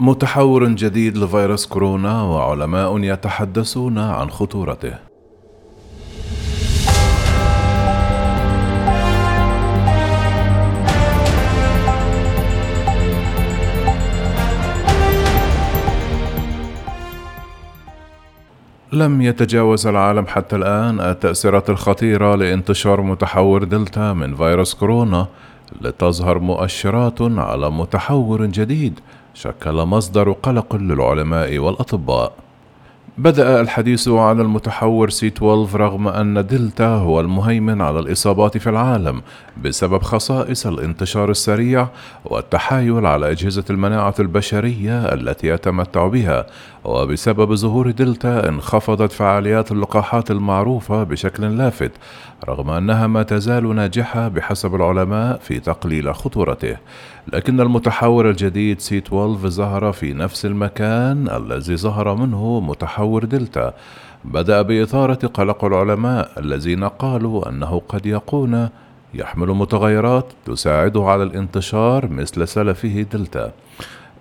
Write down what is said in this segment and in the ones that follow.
متحور جديد لفيروس كورونا وعلماء يتحدثون عن خطورته. لم يتجاوز العالم حتى الآن التأثيرات الخطيرة لانتشار متحور دلتا من فيروس كورونا لتظهر مؤشرات على متحور جديد شكل مصدر قلق للعلماء والأطباء. بدأ الحديث عن المتحور سي 12 رغم أن دلتا هو المهيمن على الإصابات في العالم بسبب خصائص الانتشار السريع والتحايل على أجهزة المناعة البشرية التي يتمتع بها وبسبب ظهور دلتا انخفضت فعاليات اللقاحات المعروفة بشكل لافت رغم أنها ما تزال ناجحة بحسب العلماء في تقليل خطورته. لكن المتحور الجديد سي 12 ظهر في نفس المكان الذي ظهر منه متحور دلتا. بدأ بإثارة قلق العلماء الذين قالوا أنه قد يكون يحمل متغيرات تساعده على الانتشار مثل سلفه دلتا.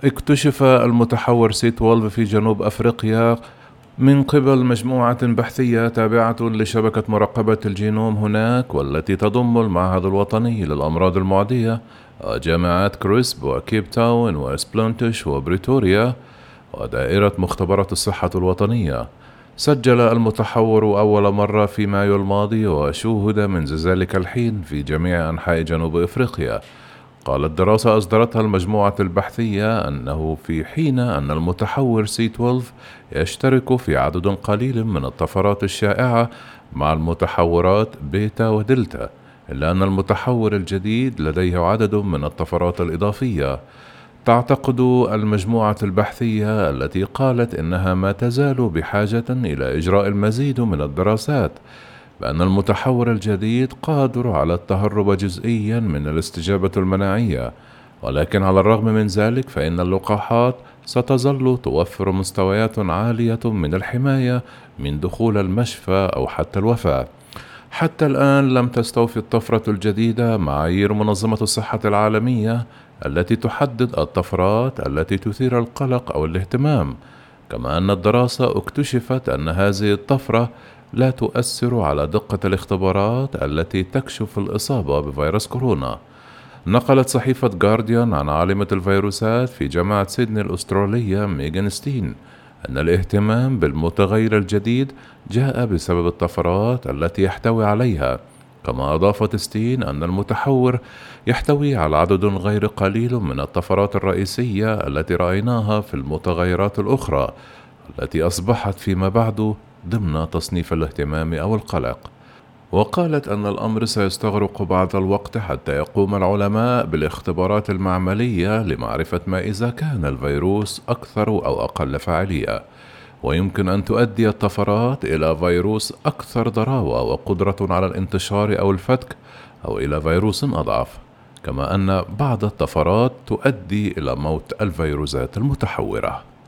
اكتشف المتحور سي 12 في جنوب أفريقيا من قبل مجموعة بحثية تابعة لشبكة مراقبة الجينوم هناك والتي تضم المعهد الوطني للأمراض المعدية جامعات كريسب وكيب تاون وستيلينبوش وبريتوريا. ودائرة مختبرات الصحة الوطنية. سجل المتحور أول مرة في مايو الماضي وشوهد منذ ذلك الحين في جميع أنحاء جنوب إفريقيا. قالت دراسة أصدرتها المجموعة البحثية أنه في حين أن المتحور سي 12 يشترك في عدد قليل من الطفرات الشائعة مع المتحورات بيتا ودلتا إلا أن المتحور الجديد لديه عدد من الطفرات الإضافية. تعتقد المجموعة البحثية التي قالت إنها ما تزال بحاجة إلى إجراء المزيد من الدراسات بأن المتحور الجديد قادر على التهرب جزئيا من الاستجابة المناعية. ولكن على الرغم من ذلك فإن اللقاحات ستظل توفر مستويات عالية من الحماية من دخول المشفى أو حتى الوفاة. حتى الآن لم تستوفي الطفرة الجديدة معايير منظمة الصحة العالمية التي تحدد الطفرات التي تثير القلق أو الاهتمام، كما أن الدراسة اكتشفت أن هذه الطفرة لا تؤثر على دقة الاختبارات التي تكشف الإصابة بفيروس كورونا. نقلت صحيفة جارديان عن عالمة الفيروسات في جامعة سيدني الأسترالية ميغان ستين أن الاهتمام بالمتغير الجديد جاء بسبب الطفرات التي يحتوي عليها كما أضافت ستين أن المتحور يحتوي على عدد غير قليل من الطفرات الرئيسية التي رأيناها في المتغيرات الأخرى التي أصبحت فيما بعد ضمن تصنيف الاهتمام أو القلق. وقالت أن الأمر سيستغرق بعض الوقت حتى يقوم العلماء بالاختبارات المعملية لمعرفة ما إذا كان الفيروس أكثر أو أقل فاعلية ويمكن أن تؤدي الطفرات إلى فيروس أكثر ضراوة وقدرة على الانتشار أو الفتك أو إلى فيروس أضعف كما أن بعض الطفرات تؤدي إلى موت الفيروسات المتحورة.